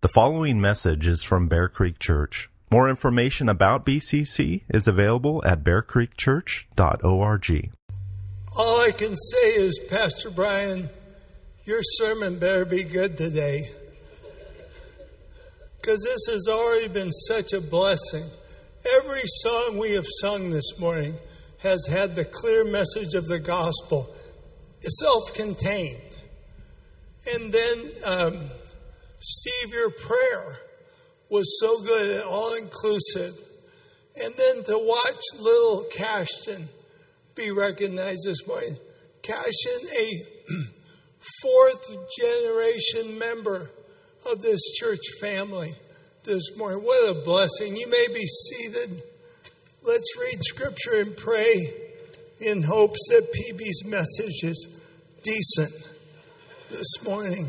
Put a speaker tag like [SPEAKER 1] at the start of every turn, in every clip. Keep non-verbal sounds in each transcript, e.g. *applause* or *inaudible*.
[SPEAKER 1] The following message is from Bear Creek Church. More information about BCC is available at bearcreekchurch.org.
[SPEAKER 2] All I can say is, Pastor Brian, your sermon better be good today. Because this has already been such a blessing. Every song we have sung this morning has had the clear message of the gospel, self contained. And then, um, Steve, your prayer was so good and all inclusive. And then to watch little Cashton be recognized this morning. Cashton, a *clears throat* fourth generation member of this church family this morning. What a blessing. You may be seated. Let's read scripture and pray in hopes that PB's message is decent this morning.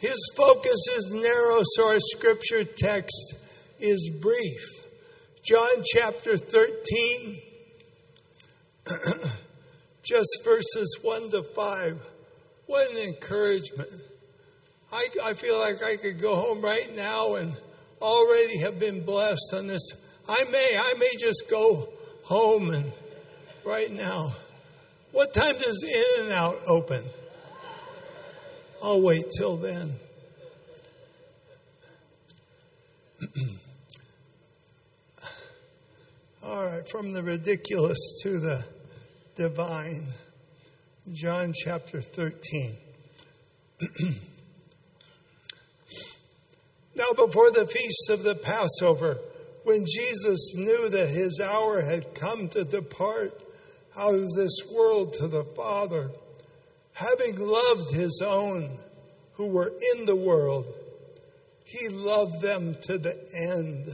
[SPEAKER 2] His focus is narrow, so our scripture text is brief. John chapter 13, *clears throat* just verses 1 to 5. What an encouragement. I, I feel like I could go home right now and already have been blessed on this. I may, I may just go home and right now. What time does In-N-Out open? I'll wait till then. *clears throat* All right, from the ridiculous to the divine. John chapter 13. *clears throat* now, before the feast of the Passover, when Jesus knew that his hour had come to depart out of this world to the Father, having loved his own who were in the world, he loved them to the end.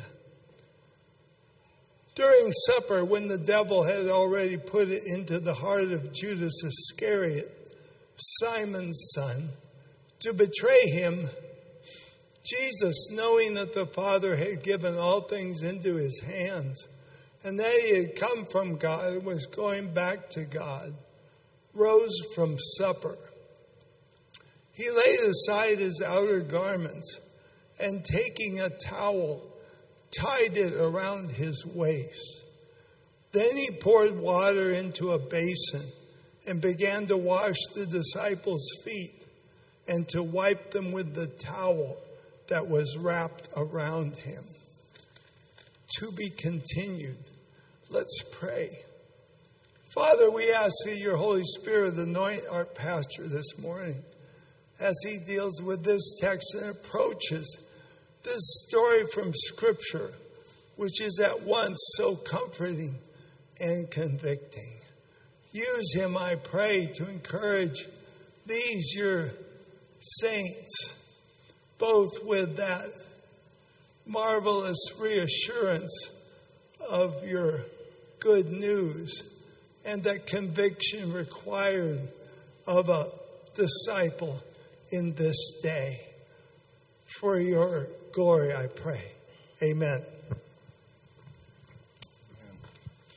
[SPEAKER 2] During supper, when the devil had already put it into the heart of Judas Iscariot, Simon's son, to betray him, Jesus, knowing that the Father had given all things into his hands and that he had come from God and was going back to God, rose from supper. He laid aside his outer garments and taking a towel, tied it around his waist. Then he poured water into a basin and began to wash the disciples' feet and to wipe them with the towel that was wrapped around him. To be continued. Let's pray. Father, we ask that your Holy Spirit anoint our pastor this morning as he deals with this text and approaches this story from Scripture, which is at once so comforting and convicting. Use him, I pray, to encourage these, your saints, both with that marvelous reassurance of your good news and that conviction required of a disciple in this day. For your glory, I pray. Amen.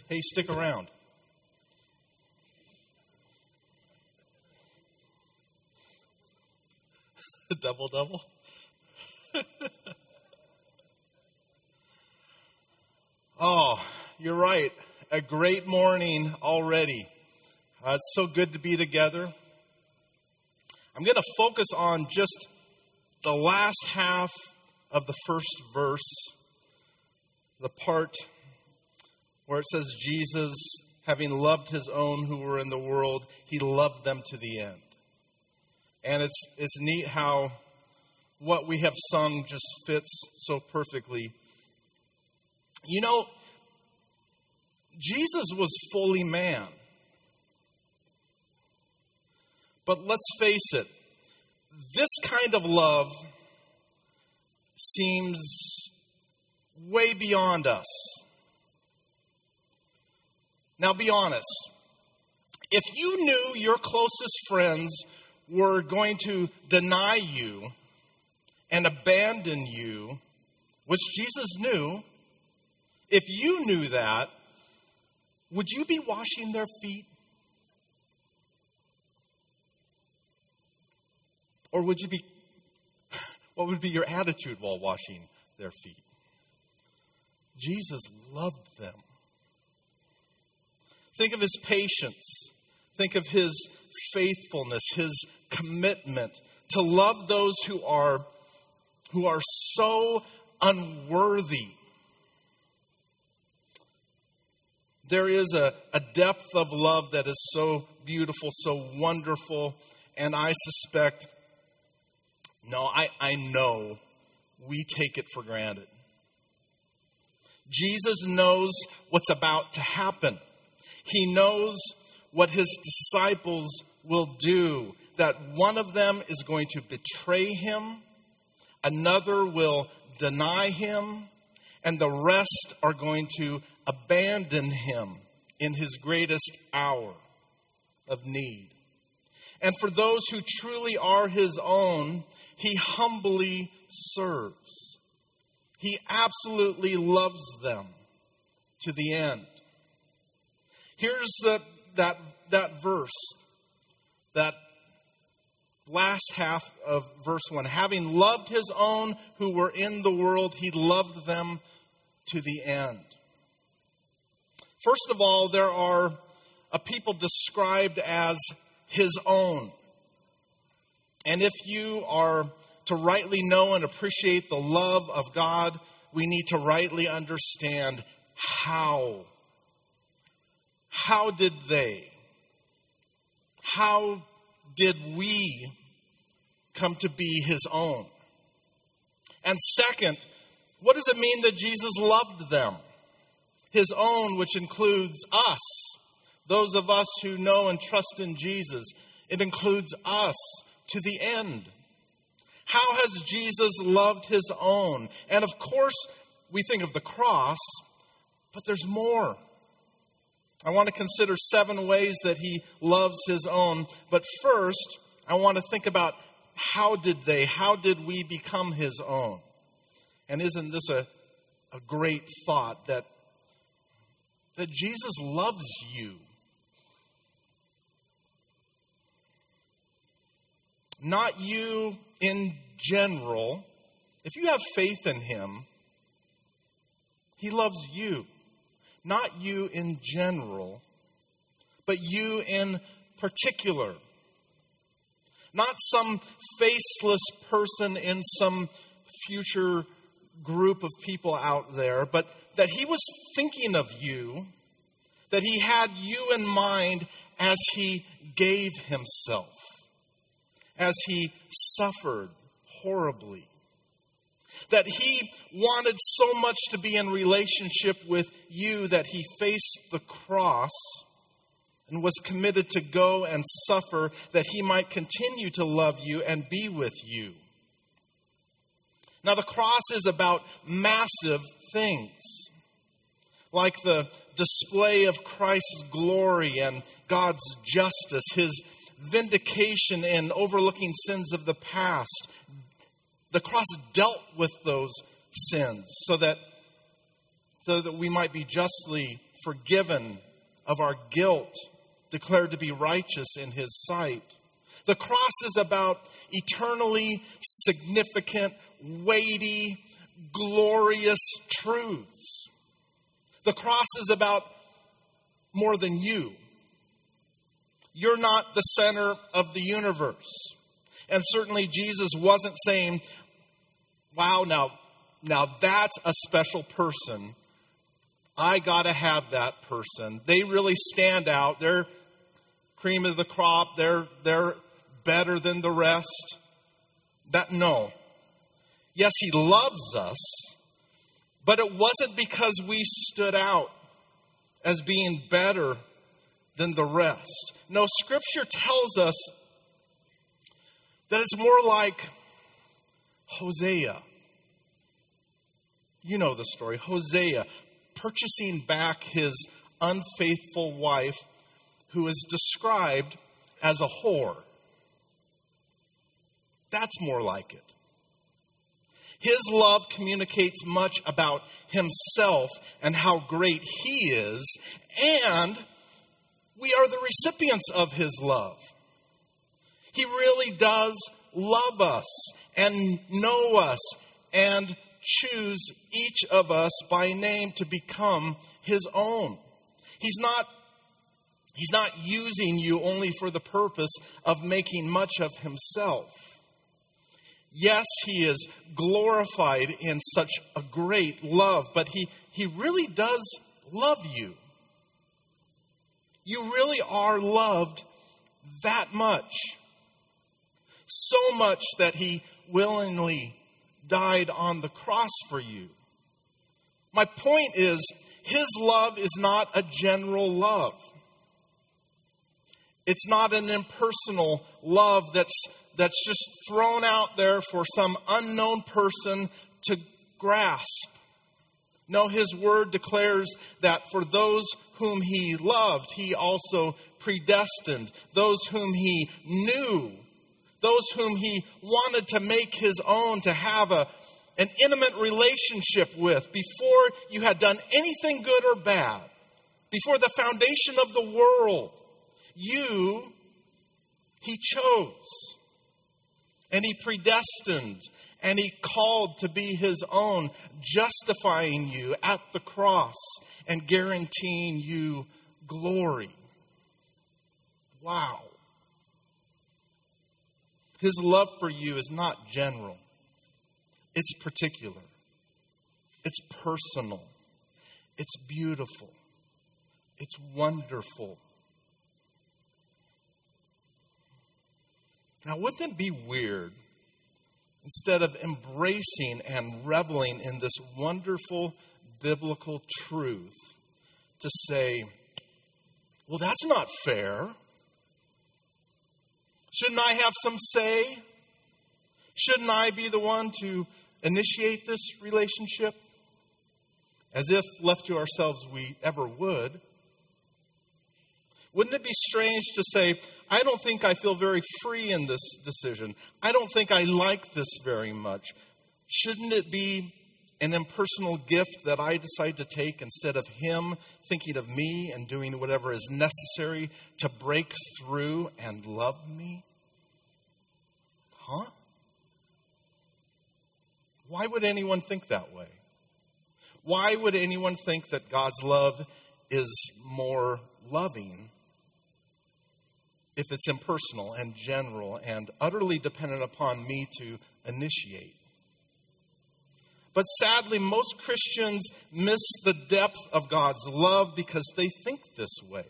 [SPEAKER 3] Hey, stick around. *laughs* double double. *laughs* oh, you're right. A great morning already. Uh, it's so good to be together. I'm going to focus on just the last half of the first verse, the part where it says, Jesus, having loved his own who were in the world, he loved them to the end. And it's, it's neat how what we have sung just fits so perfectly. You know, Jesus was fully man. But let's face it, this kind of love seems way beyond us. Now, be honest. If you knew your closest friends were going to deny you and abandon you, which Jesus knew, if you knew that, would you be washing their feet? Or would you be *laughs* What would be your attitude while washing their feet? Jesus loved them. Think of his patience. Think of his faithfulness, his commitment to love those who are who are so unworthy. There is a, a depth of love that is so beautiful, so wonderful, and I suspect, no, I, I know we take it for granted. Jesus knows what's about to happen. He knows what his disciples will do, that one of them is going to betray him, another will deny him, and the rest are going to abandon him in his greatest hour of need. And for those who truly are his own, he humbly serves. He absolutely loves them to the end. Here's the, that, that verse, that last half of verse 1. Having loved his own who were in the world, he loved them to the end. First of all, there are a people described as his own. And if you are to rightly know and appreciate the love of God, we need to rightly understand how how did they? How did we come to be his own? And second, what does it mean that Jesus loved them? His own, which includes us, those of us who know and trust in Jesus. It includes us to the end. How has Jesus loved his own? And of course, we think of the cross, but there's more. I want to consider seven ways that he loves his own. But first, I want to think about how did they, how did we become his own? And isn't this a, a great thought that, that Jesus loves you? Not you in general. If you have faith in him, he loves you not you in general, but you in particular. Not some faceless person in some future group of people out there, but that he was thinking of you, that he had you in mind as he gave himself, as he suffered horribly that he wanted so much to be in relationship with you that he faced the cross and was committed to go and suffer that he might continue to love you and be with you. Now, the cross is about massive things, like the display of Christ's glory and God's justice, his vindication in overlooking sins of the past, the cross dealt with those sins so that, so that we might be justly forgiven of our guilt, declared to be righteous in His sight. The cross is about eternally significant, weighty, glorious truths. The cross is about more than you. You're not the center of the universe. And certainly Jesus wasn't saying, wow, now, now that's a special person. I got to have that person. They really stand out. They're cream of the crop. They're, they're better than the rest. That, no. Yes, he loves us, but it wasn't because we stood out as being better than the rest. No, Scripture tells us that it's more like Hosea. You know the story. Hosea purchasing back his unfaithful wife, who is described as a whore. That's more like it. His love communicates much about himself and how great he is, and we are the recipients of his love. He really does love us and know us and choose each of us by name to become his own. He's not He's not using you only for the purpose of making much of himself. Yes, he is glorified in such a great love, but he, he really does love you. You really are loved that much. So much that he willingly died on the cross for you. My point is, his love is not a general love. It's not an impersonal love that's, that's just thrown out there for some unknown person to grasp. No, his word declares that for those whom he loved, he also predestined. Those whom he knew, those whom he wanted to make his own, to have a, an intimate relationship with before you had done anything good or bad, before the foundation of the world. You, He chose. And He predestined. And He called to be His own, justifying you at the cross and guaranteeing you glory. Wow. His love for you is not general, it's particular, it's personal, it's beautiful, it's wonderful. Now, wouldn't it be weird, instead of embracing and reveling in this wonderful biblical truth, to say, well, that's not fair? Shouldn't I have some say? Shouldn't I be the one to initiate this relationship? As if left to ourselves we ever would. Wouldn't it be strange to say, I don't think I feel very free in this decision. I don't think I like this very much. Shouldn't it be an impersonal gift that I decide to take instead of Him thinking of me and doing whatever is necessary to break through and love me? Huh? Why would anyone think that way? Why would anyone think that God's love is more loving if it's impersonal and general and utterly dependent upon me to initiate. But sadly, most Christians miss the depth of God's love because they think this way.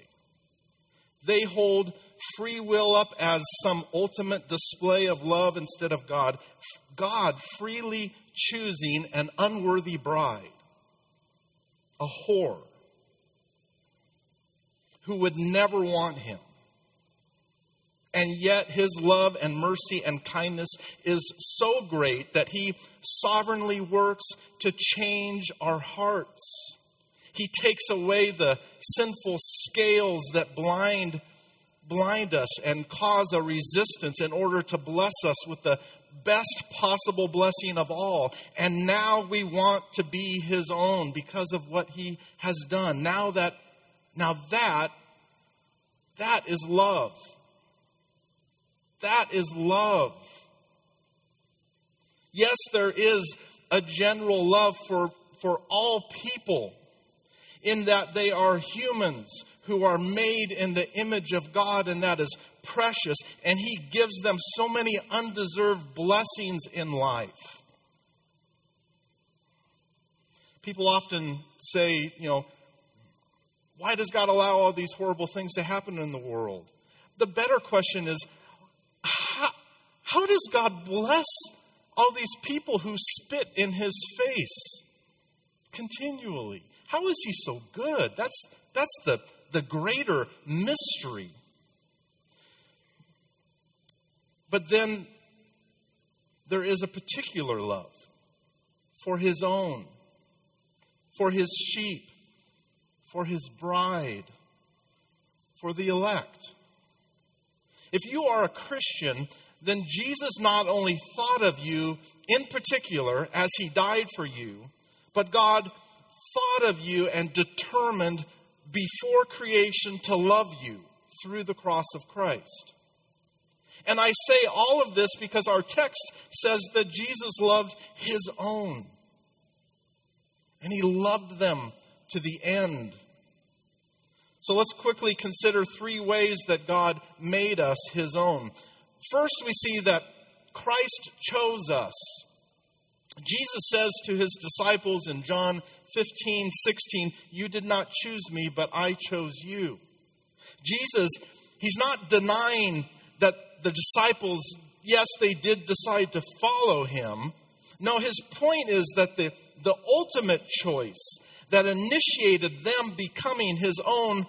[SPEAKER 3] They hold free will up as some ultimate display of love instead of God. God freely choosing an unworthy bride, a whore, who would never want him. And yet, his love and mercy and kindness is so great that he sovereignly works to change our hearts. He takes away the sinful scales that blind, blind us and cause a resistance in order to bless us with the best possible blessing of all. And now we want to be his own because of what he has done. Now that, now that, that is love. That is love. Yes, there is a general love for, for all people, in that they are humans who are made in the image of God, and that is precious, and He gives them so many undeserved blessings in life. People often say, you know, why does God allow all these horrible things to happen in the world? The better question is, how, how does God bless all these people who spit in his face continually? How is he so good? That's, that's the, the greater mystery. But then there is a particular love for his own, for his sheep, for his bride, for the elect. If you are a Christian, then Jesus not only thought of you in particular as he died for you, but God thought of you and determined before creation to love you through the cross of Christ. And I say all of this because our text says that Jesus loved his own. And he loved them to the end. So let's quickly consider three ways that God made us his own. First, we see that Christ chose us. Jesus says to his disciples in John 15, 16, You did not choose me, but I chose you. Jesus, he's not denying that the disciples, yes, they did decide to follow him. No, his point is that the, the ultimate choice that initiated them becoming his own,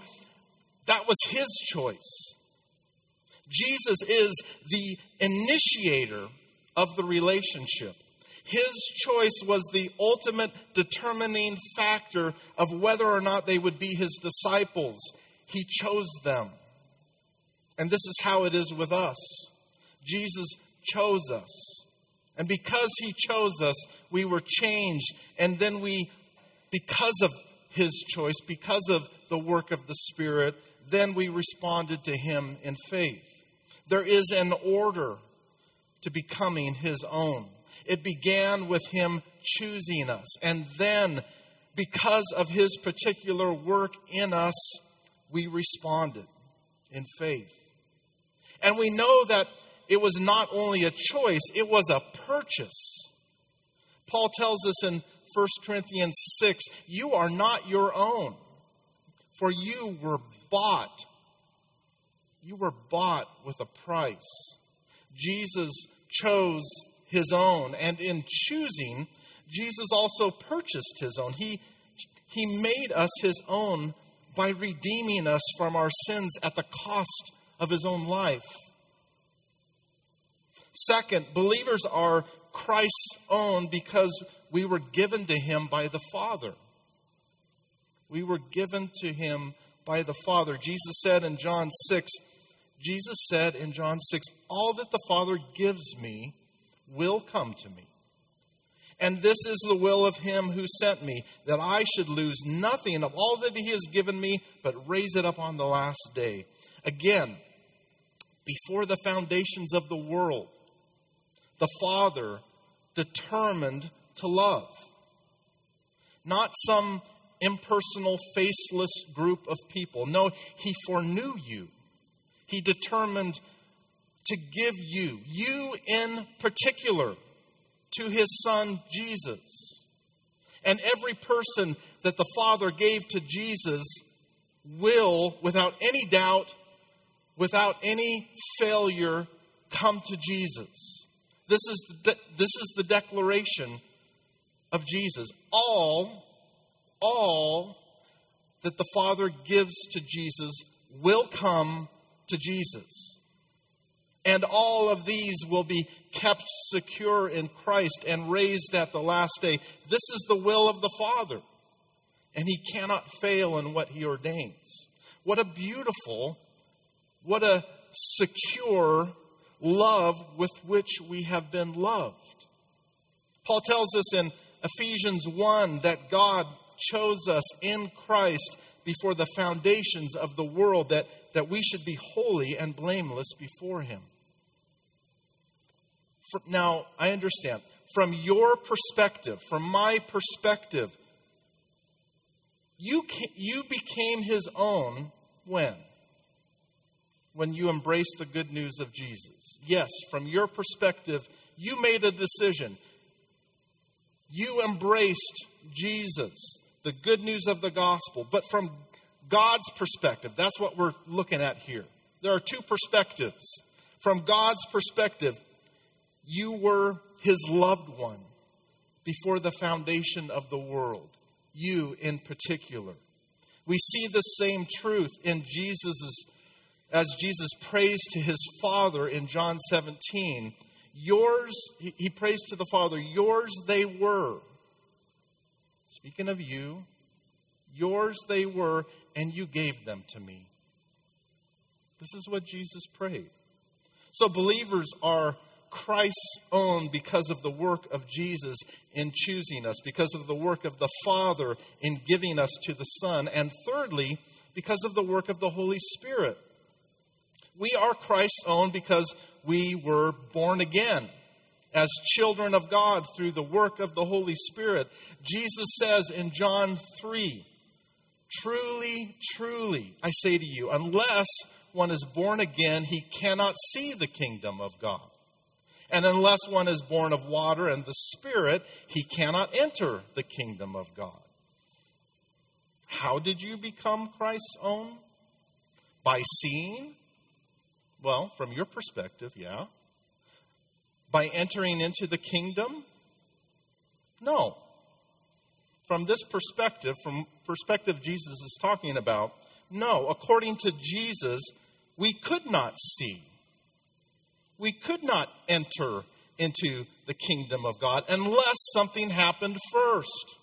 [SPEAKER 3] that was his choice. Jesus is the initiator of the relationship. His choice was the ultimate determining factor of whether or not they would be his disciples. He chose them. And this is how it is with us. Jesus chose us. And because he chose us, we were changed. And then we, because of his choice, because of the work of the Spirit, then we responded to him in faith. There is an order to becoming his own. It began with him choosing us. And then, because of his particular work in us, we responded in faith. And we know that it was not only a choice, it was a purchase. Paul tells us in 1 Corinthians 6 You are not your own, for you were bought. You were bought with a price. Jesus chose his own, and in choosing, Jesus also purchased his own. He, he made us his own by redeeming us from our sins at the cost of his own life. Second, believers are Christ's own because we were given to him by the Father. We were given to him by the Father. Jesus said in John 6, Jesus said in John 6, All that the Father gives me will come to me. And this is the will of him who sent me, that I should lose nothing of all that he has given me, but raise it up on the last day. Again, before the foundations of the world, the Father determined to love. Not some impersonal, faceless group of people. No, He foreknew you. He determined to give you, you in particular, to His Son Jesus. And every person that the Father gave to Jesus will, without any doubt, without any failure, come to Jesus. This is the, this is the declaration of Jesus. All, all that the Father gives to Jesus will come to Jesus. And all of these will be kept secure in Christ and raised at the last day. This is the will of the Father. And He cannot fail in what He ordains. What a beautiful, what a secure love with which we have been loved. Paul tells us in Ephesians 1 that God chose us in Christ before the foundations of the world, that, that we should be holy and blameless before Him. For, now, I understand. From your perspective, from my perspective, you, you became His own when? When you embrace the good news of Jesus. Yes, from your perspective, you made a decision. You embraced Jesus, the good news of the gospel. But from God's perspective, that's what we're looking at here. There are two perspectives. From God's perspective, you were his loved one before the foundation of the world, you in particular. We see the same truth in Jesus' as Jesus prays to his Father in John 17, yours, he prays to the Father, yours they were. Speaking of you, yours they were, and you gave them to me. This is what Jesus prayed. So believers are Christ's own because of the work of Jesus in choosing us, because of the work of the Father in giving us to the Son, and thirdly, because of the work of the Holy Spirit we are Christ's own because we were born again as children of God through the work of the Holy Spirit. Jesus says in John 3 Truly, truly, I say to you, unless one is born again, he cannot see the kingdom of God. And unless one is born of water and the Spirit, he cannot enter the kingdom of God. How did you become Christ's own? By seeing? Well, from your perspective, yeah. By entering into the kingdom? No. From this perspective, from perspective Jesus is talking about, no. According to Jesus, we could not see. We could not enter into the kingdom of God unless something happened first.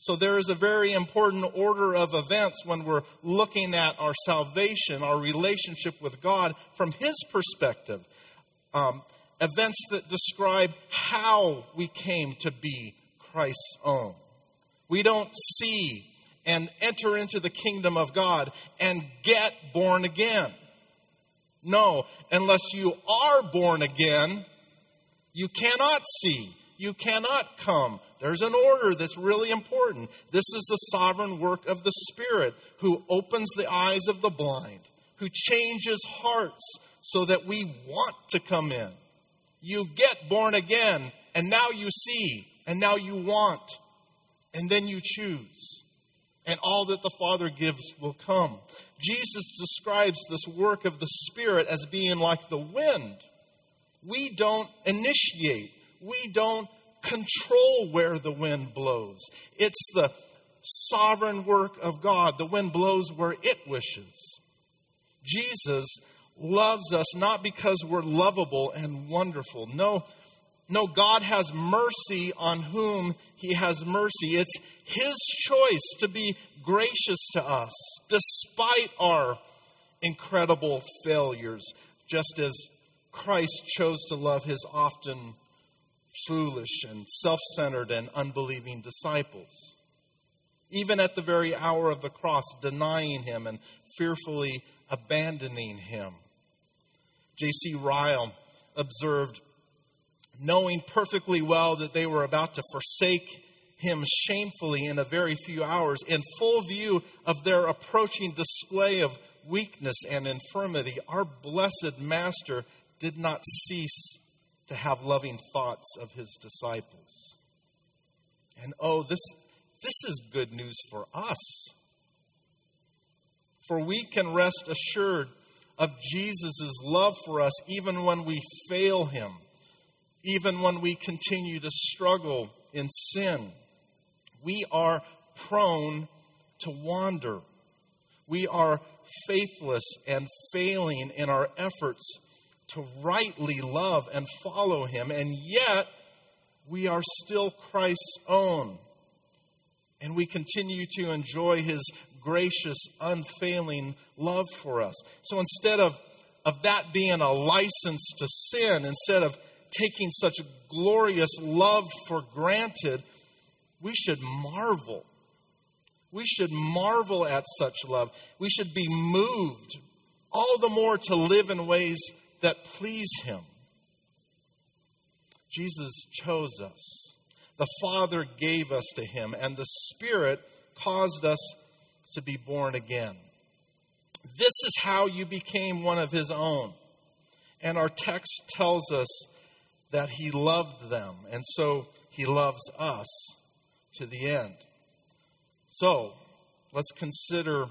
[SPEAKER 3] So there is a very important order of events when we're looking at our salvation, our relationship with God from His perspective. Um, events that describe how we came to be Christ's own. We don't see and enter into the kingdom of God and get born again. No, unless you are born again, you cannot see you cannot come. There's an order that's really important. This is the sovereign work of the Spirit who opens the eyes of the blind, who changes hearts so that we want to come in. You get born again, and now you see, and now you want, and then you choose. And all that the Father gives will come. Jesus describes this work of the Spirit as being like the wind. We don't initiate we don't control where the wind blows. It's the sovereign work of God. The wind blows where it wishes. Jesus loves us not because we're lovable and wonderful. No, no, God has mercy on whom He has mercy. It's His choice to be gracious to us despite our incredible failures, just as Christ chose to love His often foolish and self centered and unbelieving disciples. Even at the very hour of the cross, denying him and fearfully abandoning him. J.C. Ryle observed, knowing perfectly well that they were about to forsake him shamefully in a very few hours, in full view of their approaching display of weakness and infirmity, our blessed Master did not cease to have loving thoughts of his disciples. And oh, this, this is good news for us. For we can rest assured of Jesus' love for us even when we fail him, even when we continue to struggle in sin. We are prone to wander. We are faithless and failing in our efforts to rightly love and follow him, and yet we are still Christ's own. And we continue to enjoy his gracious, unfailing love for us. So instead of, of that being a license to sin, instead of taking such glorious love for granted, we should marvel. We should marvel at such love. We should be moved all the more to live in ways that please Him. Jesus chose us. The Father gave us to Him, and the Spirit caused us to be born again. This is how you became one of His own. And our text tells us that He loved them, and so He loves us to the end. So, let's consider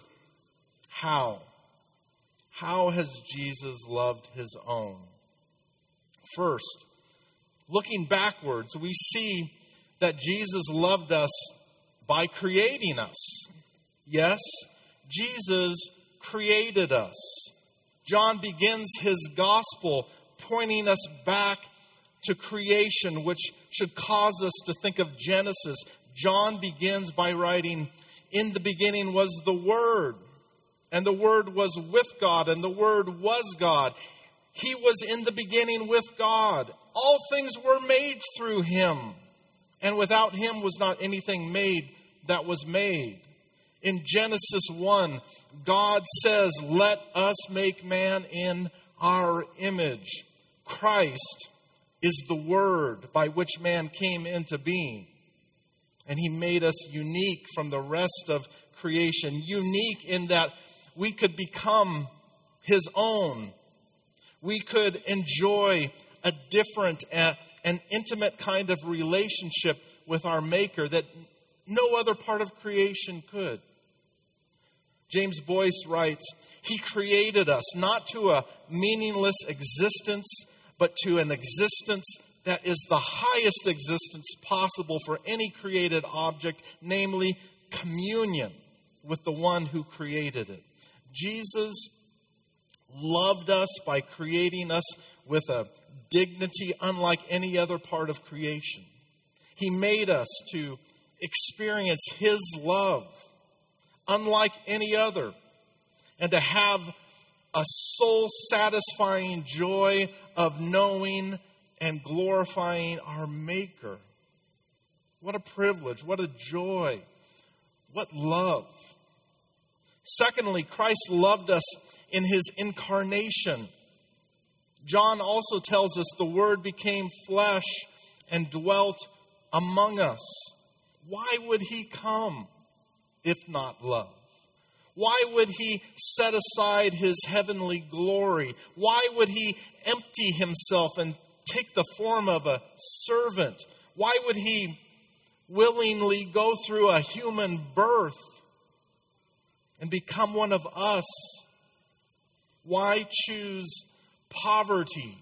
[SPEAKER 3] how how has Jesus loved his own? First, looking backwards, we see that Jesus loved us by creating us. Yes, Jesus created us. John begins his gospel pointing us back to creation, which should cause us to think of Genesis. John begins by writing, In the beginning was the Word, and the Word was with God, and the Word was God. He was in the beginning with God. All things were made through Him, and without Him was not anything made that was made. In Genesis 1, God says, Let us make man in our image. Christ is the Word by which man came into being. And He made us unique from the rest of creation, unique in that we could become His own. We could enjoy a different uh, and intimate kind of relationship with our Maker that no other part of creation could. James Boice writes, He created us not to a meaningless existence, but to an existence that is the highest existence possible for any created object, namely communion with the one who created it. Jesus loved us by creating us with a dignity unlike any other part of creation. He made us to experience His love unlike any other, and to have a soul satisfying joy of knowing and glorifying our Maker. What a privilege, what a joy, what love. Secondly, Christ loved us in his incarnation. John also tells us the Word became flesh and dwelt among us. Why would he come if not love? Why would he set aside his heavenly glory? Why would he empty himself and take the form of a servant? Why would he willingly go through a human birth and become one of us? Why choose poverty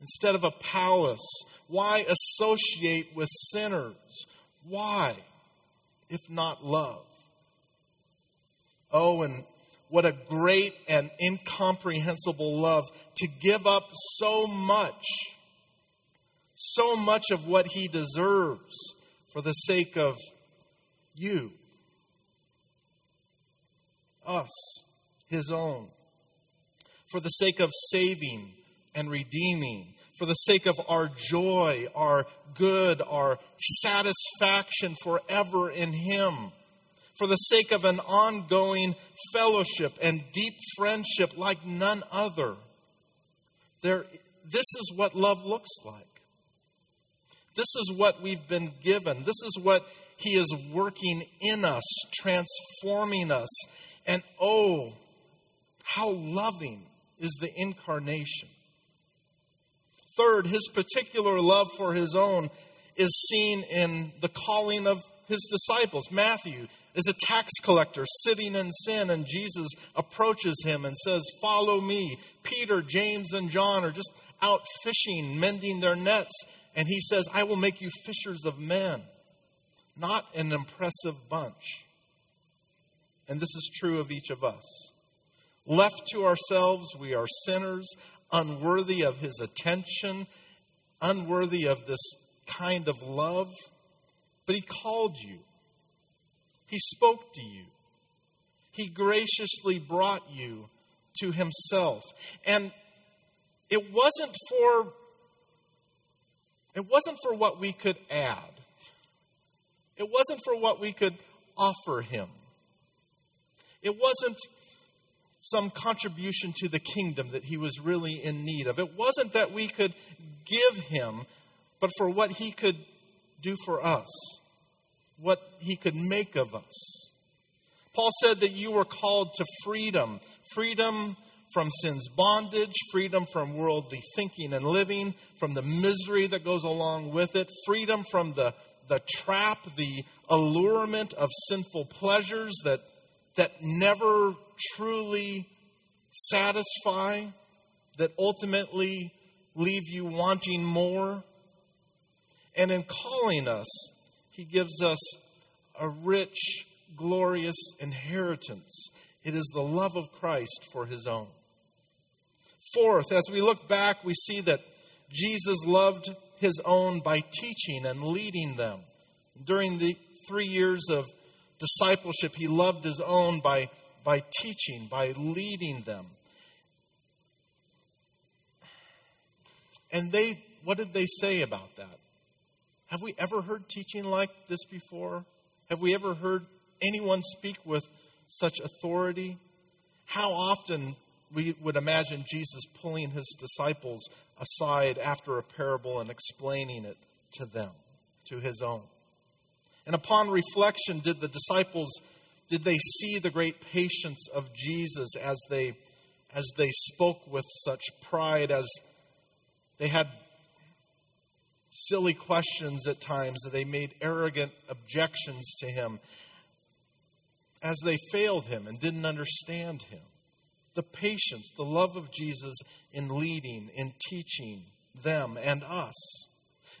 [SPEAKER 3] instead of a palace? Why associate with sinners? Why, if not love? Oh, and what a great and incomprehensible love to give up so much, so much of what he deserves for the sake of you, us, his own, for the sake of saving and redeeming, for the sake of our joy, our good, our satisfaction forever in him for the sake of an ongoing fellowship and deep friendship like none other. There, this is what love looks like. This is what we've been given. This is what He is working in us, transforming us. And oh, how loving is the incarnation. Third, His particular love for His own is seen in the calling of his disciples. Matthew is a tax collector sitting in sin, and Jesus approaches him and says, Follow me. Peter, James, and John are just out fishing, mending their nets, and he says, I will make you fishers of men. Not an impressive bunch. And this is true of each of us. Left to ourselves, we are sinners, unworthy of his attention, unworthy of this kind of love. But He called you, He spoke to you, He graciously brought you to Himself. And it wasn't for it wasn't for what we could add. It wasn't for what we could offer him. It wasn't some contribution to the kingdom that he was really in need of. It wasn't that we could give him, but for what he could do for us, what he could make of us. Paul said that you were called to freedom freedom from sin's bondage, freedom from worldly thinking and living, from the misery that goes along with it, freedom from the, the trap, the allurement of sinful pleasures that, that never truly satisfy, that ultimately leave you wanting more. And in calling us, He gives us a rich, glorious inheritance. It is the love of Christ for His own. Fourth, as we look back, we see that Jesus loved His own by teaching and leading them. During the three years of discipleship, He loved His own by, by teaching, by leading them. And they, what did they say about that? Have we ever heard teaching like this before? Have we ever heard anyone speak with such authority? How often we would imagine Jesus pulling his disciples aside after a parable and explaining it to them, to his own. And upon reflection, did the disciples did they see the great patience of Jesus as they as they spoke with such pride as they had silly questions at times that they made arrogant objections to him as they failed him and didn't understand him? The patience the love of Jesus in leading in teaching them and us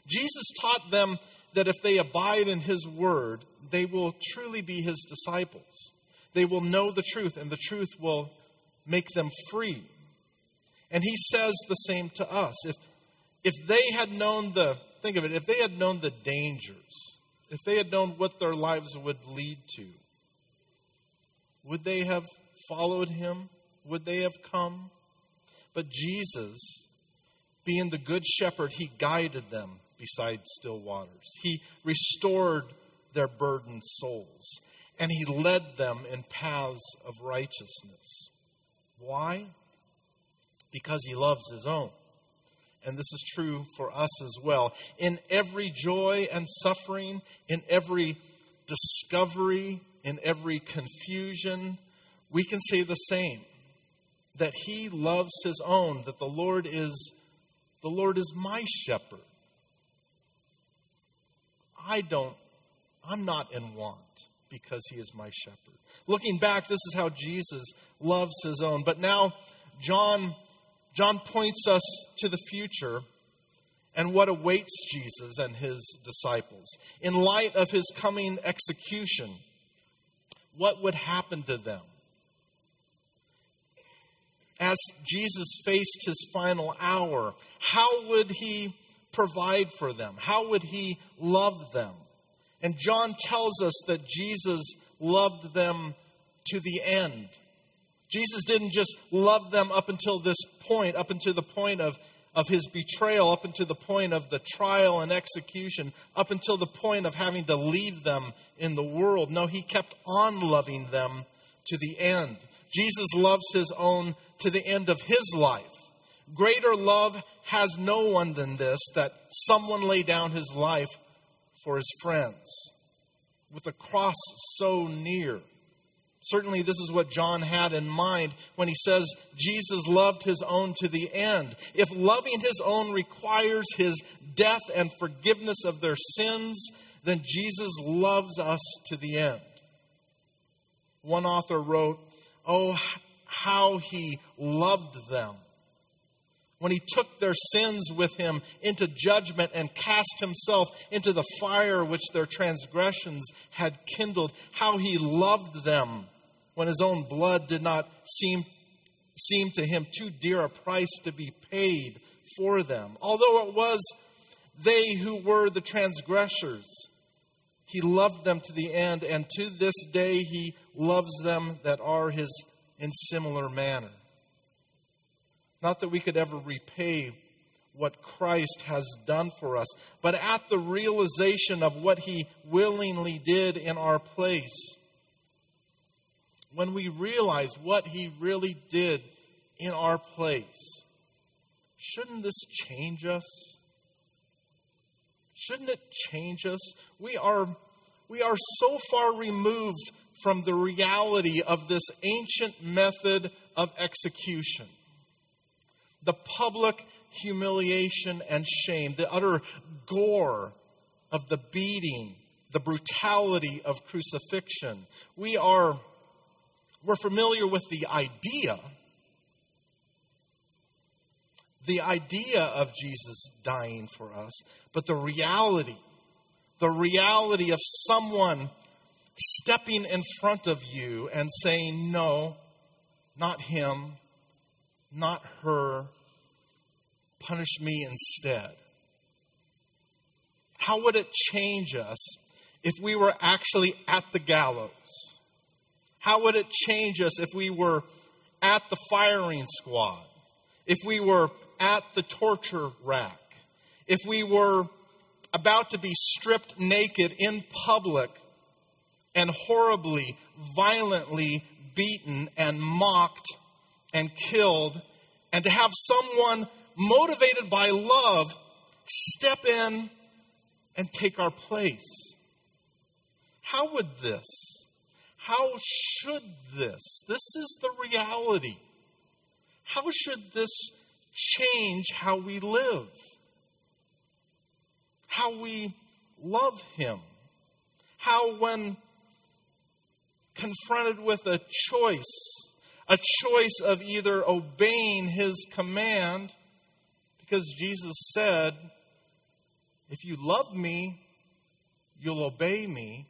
[SPEAKER 3] Jesus taught them that if they abide in his word, they will truly be his disciples. They will know the truth, and the truth will make them free. And he says the same to us. If, if they had known the, think of it, if they had known the dangers, if they had known what their lives would lead to, would they have followed him? Would they have come? But Jesus, being the good shepherd, he guided them beside still waters. He restored their burdened souls, and he led them in paths of righteousness. Why? Because he loves his own. And this is true for us as well. In every joy and suffering, in every discovery, in every confusion, we can say the same that he loves his own, that the Lord is the Lord is my shepherd. I don't, I'm not in want because he is my shepherd. Looking back, this is how Jesus loves his own. But now, John, John points us to the future and what awaits Jesus and his disciples. In light of his coming execution, what would happen to them? As Jesus faced his final hour, how would he provide for them? How would he love them? And John tells us that Jesus loved them to the end. Jesus didn't just love them up until this point, up until the point of, of his betrayal, up until the point of the trial and execution, up until the point of having to leave them in the world. No, he kept on loving them to the end. Jesus loves his own to the end of his life. Greater love has no one than this that someone lay down his life for his friends. With the cross so near. Certainly, this is what John had in mind when he says Jesus loved his own to the end. If loving his own requires his death and forgiveness of their sins, then Jesus loves us to the end. One author wrote, Oh, how he loved them when he took their sins with him into judgment and cast himself into the fire which their transgressions had kindled, how he loved them when his own blood did not seem, seem to him too dear a price to be paid for them. Although it was they who were the transgressors, he loved them to the end, and to this day he loves them that are his in similar manner. Not that we could ever repay what Christ has done for us, but at the realization of what he willingly did in our place. When we realize what he really did in our place, shouldn't this change us? Shouldn't it change us? We are, we are so far removed from the reality of this ancient method of execution the public humiliation and shame, the utter gore of the beating, the brutality of crucifixion. We are we're familiar with the idea the idea of Jesus dying for us, but the reality, the reality of someone stepping in front of you and saying, No, not him, not her. Punish me instead. How would it change us if we were actually at the gallows? How would it change us if we were at the firing squad? If we were at the torture rack? If we were about to be stripped naked in public and horribly, violently beaten and mocked and killed, and to have someone motivated by love step in and take our place. How would this, how should this, this is the reality. How should this change how we live? How we love Him? How, when confronted with a choice, a choice of either obeying His command, because Jesus said, If you love me, you'll obey me.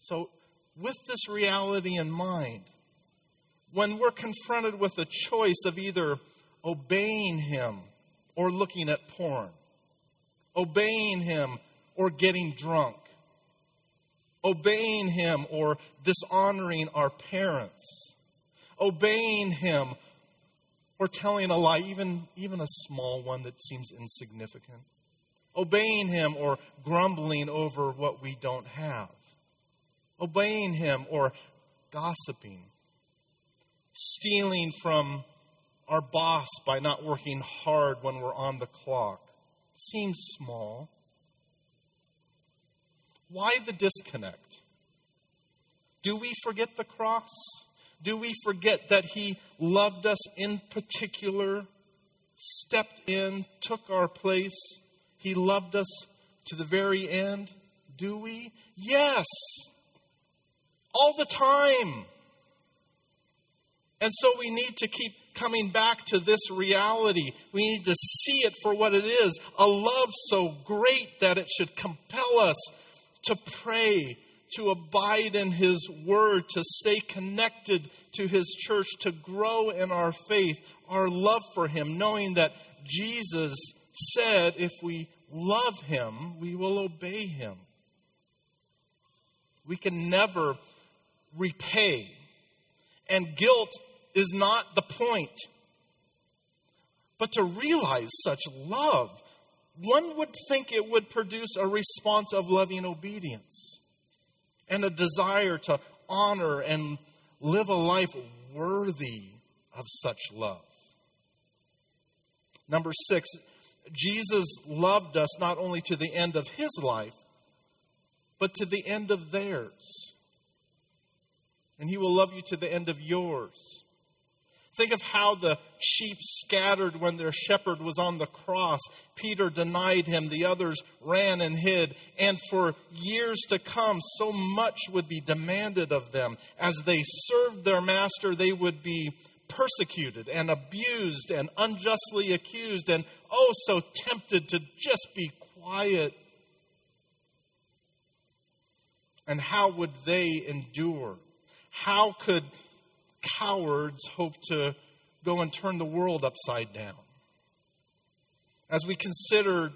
[SPEAKER 3] So, with this reality in mind, when we're confronted with a choice of either obeying Him or looking at porn, obeying Him or getting drunk, obeying Him or dishonoring our parents, obeying Him or telling a lie, even, even a small one that seems insignificant, obeying Him or grumbling over what we don't have, obeying Him or gossiping, stealing from our boss by not working hard when we're on the clock. Seems small. Why the disconnect? Do we forget the cross? Do we forget that He loved us in particular, stepped in, took our place? He loved us to the very end? Do we? Yes. All the time. And so we need to keep coming back to this reality. We need to see it for what it is a love so great that it should compel us to pray, to abide in His Word, to stay connected to His church, to grow in our faith, our love for Him, knowing that Jesus said if we love Him, we will obey Him. We can never repay. And guilt is not the point. But to realize such love, one would think it would produce a response of loving obedience and a desire to honor and live a life worthy of such love. Number six, Jesus loved us not only to the end of his life, but to the end of theirs. And he will love you to the end of yours. Think of how the sheep scattered when their shepherd was on the cross. Peter denied him, the others ran and hid. And for years to come, so much would be demanded of them. As they served their master, they would be persecuted and abused and unjustly accused and oh so tempted to just be quiet. And how would they endure? How could cowards hope to go and turn the world upside down. As we considered,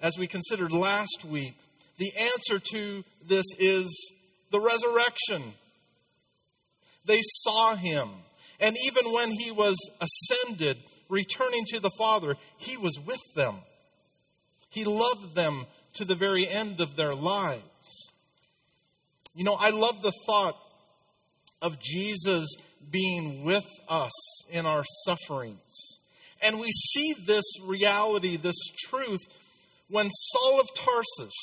[SPEAKER 3] as we considered last week, the answer to this is the resurrection. They saw him. And even when he was ascended, returning to the Father, he was with them. He loved them to the very end of their lives. You know, I love the thought of Jesus being with us in our sufferings. And we see this reality, this truth, when Saul of Tarsus,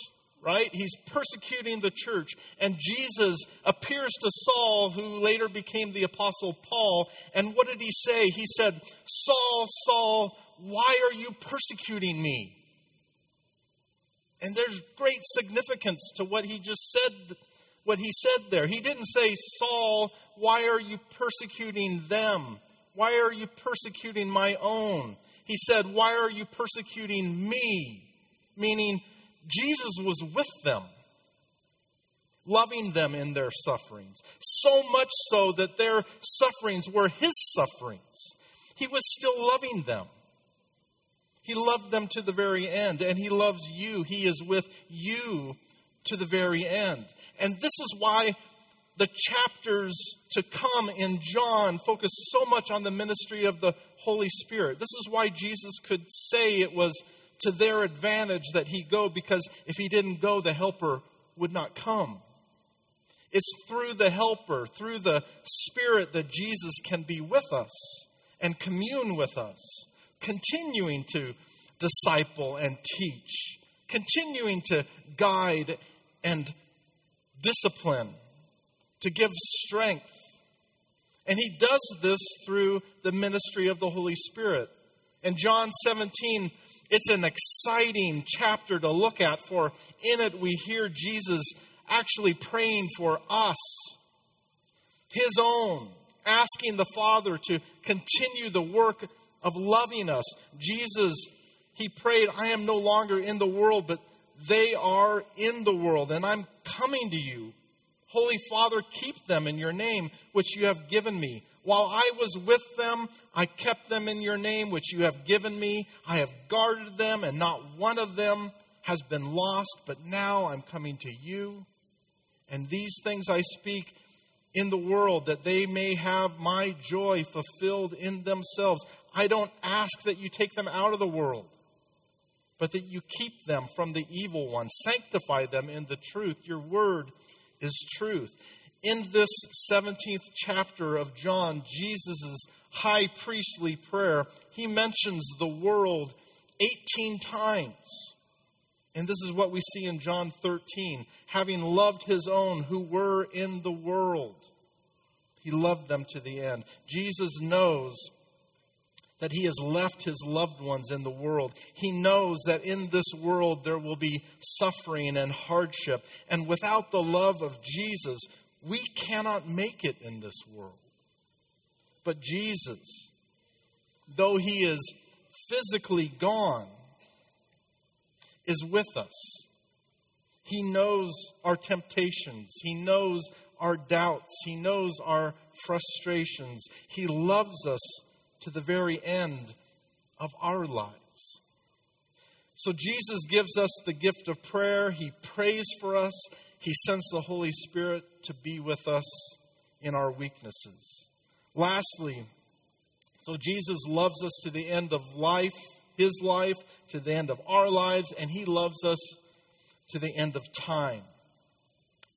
[SPEAKER 3] right, he's persecuting the church, and Jesus appears to Saul, who later became the Apostle Paul. And what did he say? He said, Saul, Saul, why are you persecuting me? And there's great significance to what he just said what he said there. He didn't say, Saul, why are you persecuting them? Why are you persecuting my own? He said, Why are you persecuting me? Meaning, Jesus was with them, loving them in their sufferings. So much so that their sufferings were his sufferings. He was still loving them. He loved them to the very end, and He loves you. He is with you to the very end. And this is why the chapters to come in John focus so much on the ministry of the Holy Spirit. This is why Jesus could say it was to their advantage that he go, because if he didn't go, the helper would not come. It's through the helper, through the Spirit that Jesus can be with us and commune with us, continuing to disciple and teach, continuing to guide and discipline, to give strength. And he does this through the ministry of the Holy Spirit. In John 17, it's an exciting chapter to look at, for in it we hear Jesus actually praying for us, his own, asking the Father to continue the work of loving us. Jesus, he prayed, I am no longer in the world, but they are in the world, and I'm coming to you. Holy Father, keep them in your name, which you have given me. While I was with them, I kept them in your name, which you have given me. I have guarded them, and not one of them has been lost, but now I'm coming to you. And these things I speak in the world, that they may have my joy fulfilled in themselves. I don't ask that you take them out of the world, but that you keep them from the evil one. Sanctify them in the truth. Your word is truth. In this 17th chapter of John, Jesus' high priestly prayer, he mentions the world 18 times. And this is what we see in John 13. Having loved his own who were in the world, he loved them to the end. Jesus knows that he has left his loved ones in the world. He knows that in this world there will be suffering and hardship. And without the love of Jesus, we cannot make it in this world. But Jesus, though he is physically gone, is with us. He knows our temptations. He knows our doubts. He knows our frustrations. He loves us to the very end of our lives. So Jesus gives us the gift of prayer. He prays for us. He sends the Holy Spirit to be with us in our weaknesses. Lastly, so Jesus loves us to the end of life his life to the end of our lives, and he loves us to the end of time.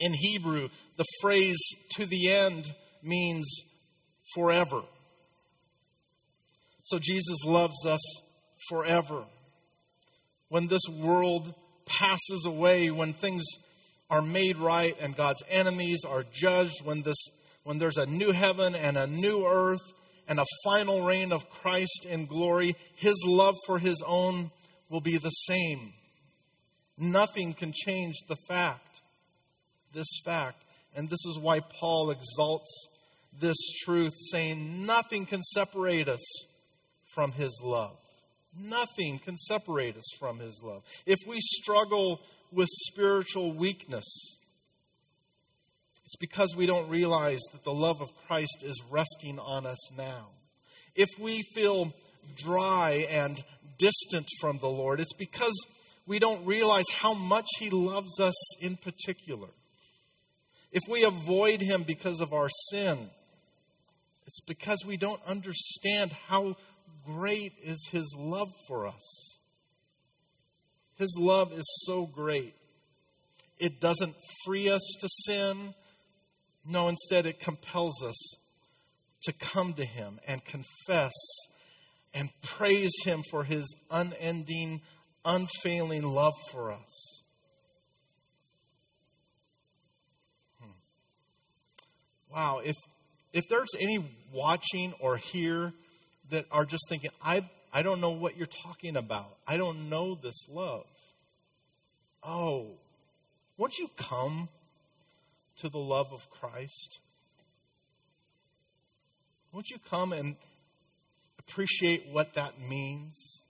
[SPEAKER 3] In Hebrew, the phrase to the end means forever. So Jesus loves us forever. When this world passes away, when things are made right and God's enemies are judged, when this when there's a new heaven and a new earth, and a final reign of Christ in glory, his love for his own will be the same. Nothing can change the fact, this fact. And this is why Paul exalts this truth, saying, Nothing can separate us from his love. Nothing can separate us from his love. If we struggle with spiritual weakness, it's because we don't realize that the love of Christ is resting on us now. If we feel dry and distant from the Lord, it's because we don't realize how much He loves us in particular. If we avoid Him because of our sin, it's because we don't understand how great is His love for us. His love is so great. It doesn't free us to sin. No, instead, it compels us to come to Him and confess and praise Him for His unending, unfailing love for us. Hmm. Wow, if, if there's any watching or here that are just thinking, I, I don't know what you're talking about, I don't know this love. Oh, won't you come to the love of Christ? Won't you come and appreciate what that means?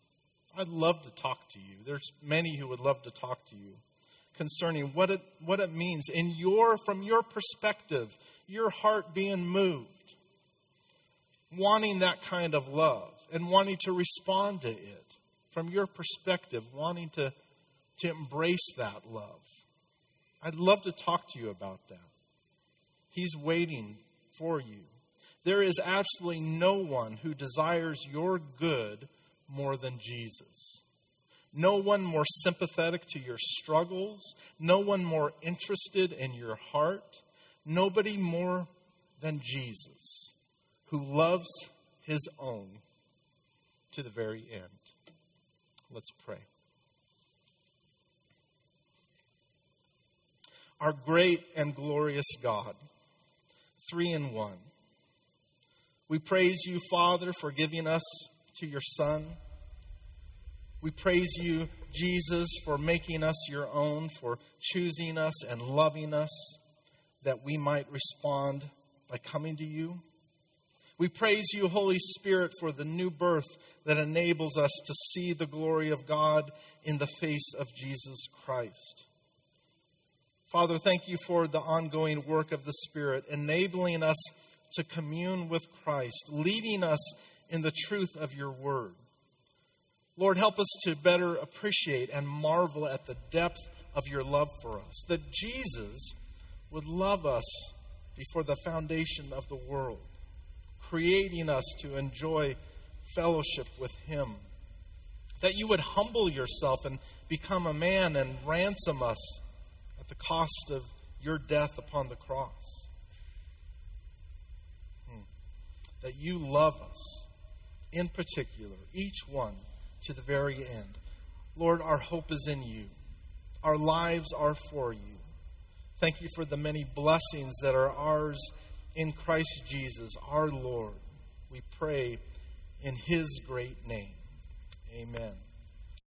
[SPEAKER 3] I'd love to talk to you. There's many who would love to talk to you concerning what it, what it means in your, from your perspective, your heart being moved, wanting that kind of love and wanting to respond to it from your perspective, wanting to, to embrace that love. I'd love to talk to you about that. He's waiting for you. There is absolutely no one who desires your good more than Jesus. No one more sympathetic to your struggles, no one more interested in your heart, Nobody more than Jesus, who loves his own to the very end. Let's pray. Our great and glorious God, three in one. We praise you, Father, for giving us to your Son. We praise you, Jesus, for making us your own, for choosing us and loving us, that we might respond by coming to you. We praise you, Holy Spirit, for the new birth that enables us to see the glory of God in the face of Jesus Christ. Father, thank you for the ongoing work of the Spirit, enabling us to commune with Christ, leading us in the truth of your word. Lord, help us to better appreciate and marvel at the depth of your love for us, that Jesus would love us before the foundation of the world, creating us to enjoy fellowship with him. That you would humble yourself and become a man and ransom us at the cost of your death upon the cross. Hmm. That you love us in particular, each one to the very end. Lord, our hope is in you. Our lives are for you. Thank you for the many blessings that are ours in Christ Jesus, our Lord. We pray in his great name. Amen.